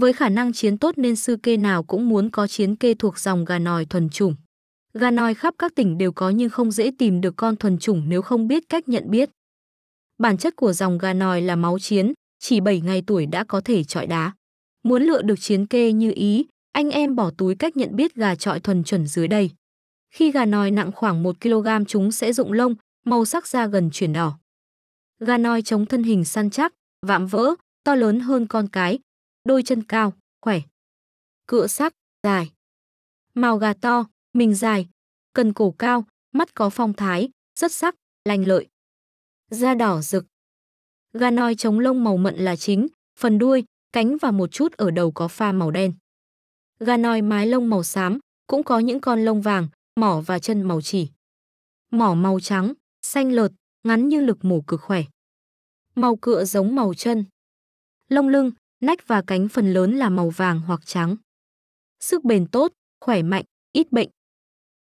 Với khả năng chiến tốt nên sư kê nào cũng muốn có chiến kê thuộc dòng gà nòi thuần chủng. Gà nòi khắp các tỉnh đều có nhưng không dễ tìm được con thuần chủng nếu không biết cách nhận biết. Bản chất của dòng gà nòi là máu chiến, chỉ 7 ngày tuổi đã có thể trọi đá. Muốn lựa được chiến kê như ý, anh em bỏ túi cách nhận biết gà trọi thuần chuẩn dưới đây. Khi gà nòi nặng khoảng 1 kg chúng sẽ rụng lông, màu sắc da gần chuyển đỏ. Gà nòi chống thân hình săn chắc, vạm vỡ, to lớn hơn con cái, đôi chân cao, khỏe. Cựa sắc, dài. Màu gà to, mình dài, cần cổ cao, mắt có phong thái, rất sắc, lành lợi. Da đỏ rực. Gà nòi chống lông màu mận là chính, phần đuôi, cánh và một chút ở đầu có pha màu đen. Gà nòi mái lông màu xám, cũng có những con lông vàng, mỏ và chân màu chỉ. Mỏ màu trắng, xanh lợt, ngắn như lực mổ cực khỏe. Màu cựa giống màu chân. Lông lưng, nách và cánh phần lớn là màu vàng hoặc trắng. Sức bền tốt, khỏe mạnh, ít bệnh.